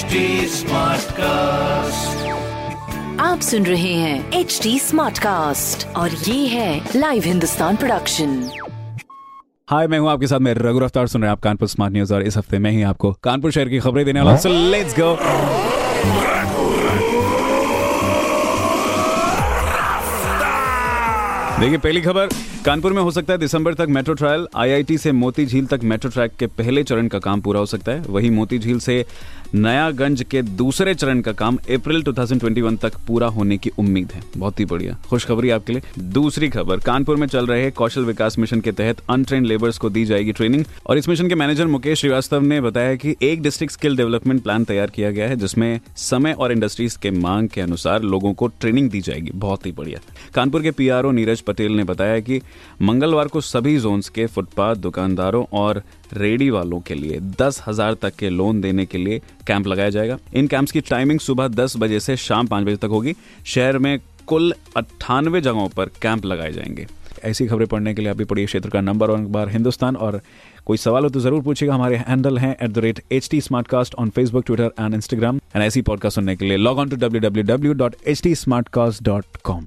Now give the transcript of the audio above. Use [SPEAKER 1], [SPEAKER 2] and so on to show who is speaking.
[SPEAKER 1] HD cast
[SPEAKER 2] आप सुन रहे हैं एच डी स्मार्ट कास्ट और ये है लाइव हिंदुस्तान प्रोडक्शन
[SPEAKER 3] हाय मैं हूँ आपके साथ मैं रघु अफ्तार सुन रहे हैं आप कानपुर स्मार्ट न्यूज़ और इस हफ़्ते मैं ही आपको कानपुर शहर की खबरें देने वाला हूँ। लेट्स गो देखिए पहली खबर कानपुर में हो सकता है दिसंबर तक मेट्रो ट्रायल, आईआईटी से मोती झील तक मेट्रो ट्रैक के पहले चरण का काम पूरा हो सकता है। वहीं मोती झील से नयागंज के दूसरे चरण का काम अप्रैल 2021 तक पूरा होने की उम्मीद है। बहुत ही बढ़िया। खुशखबरी आपके लिए। दूसरी खबर, कानपुर में चल रहे कौशल विकास मिशन के तहत अनट्रेन लेबर्स को दी जाएगी ट्रेनिंग। और इस मिशन के मैनेजर मुकेश श्रीवास्तव ने बताया कि एक डिस्ट्रिक्ट स्किल डेवलपमेंट प्लान तैयार किया गया है, जिसमें समय और इंडस्ट्रीज़ के मांग के अनुसार लोगों को ट्रेनिंग दी जाएगी। बहुत ही बढ़िया। कानपुर के पीआरओ नीरज पटेल ने बताया कि मंगलवार को सभी जोन्स के फुटपाथ दुकानदारों और रेडी वालों के लिए दस हज़ार तक के लोन देने के लिए कैंप लगाया जाएगा। इन कैंप्स की टाइमिंग सुबह दस बजे से शाम पाँच बजे तक होगी। शहर में कुल अट्ठानवे जगहों पर कैंप लगाए जाएँगे। ऐसी खबरें पढ़ने के लिए अभी पढ़िए क्षेत्र का नंबर और अखबार हिंदुस्तान। और कोई सवाल हो तो ज़रूर पूछिएगा। हमारे हैंडल हैं at the rate H T smart cast on Facebook Twitter and Instagram and ऐसी पॉडकास्ट सुनने के लिए log on to W W W dot H T smart cast dot com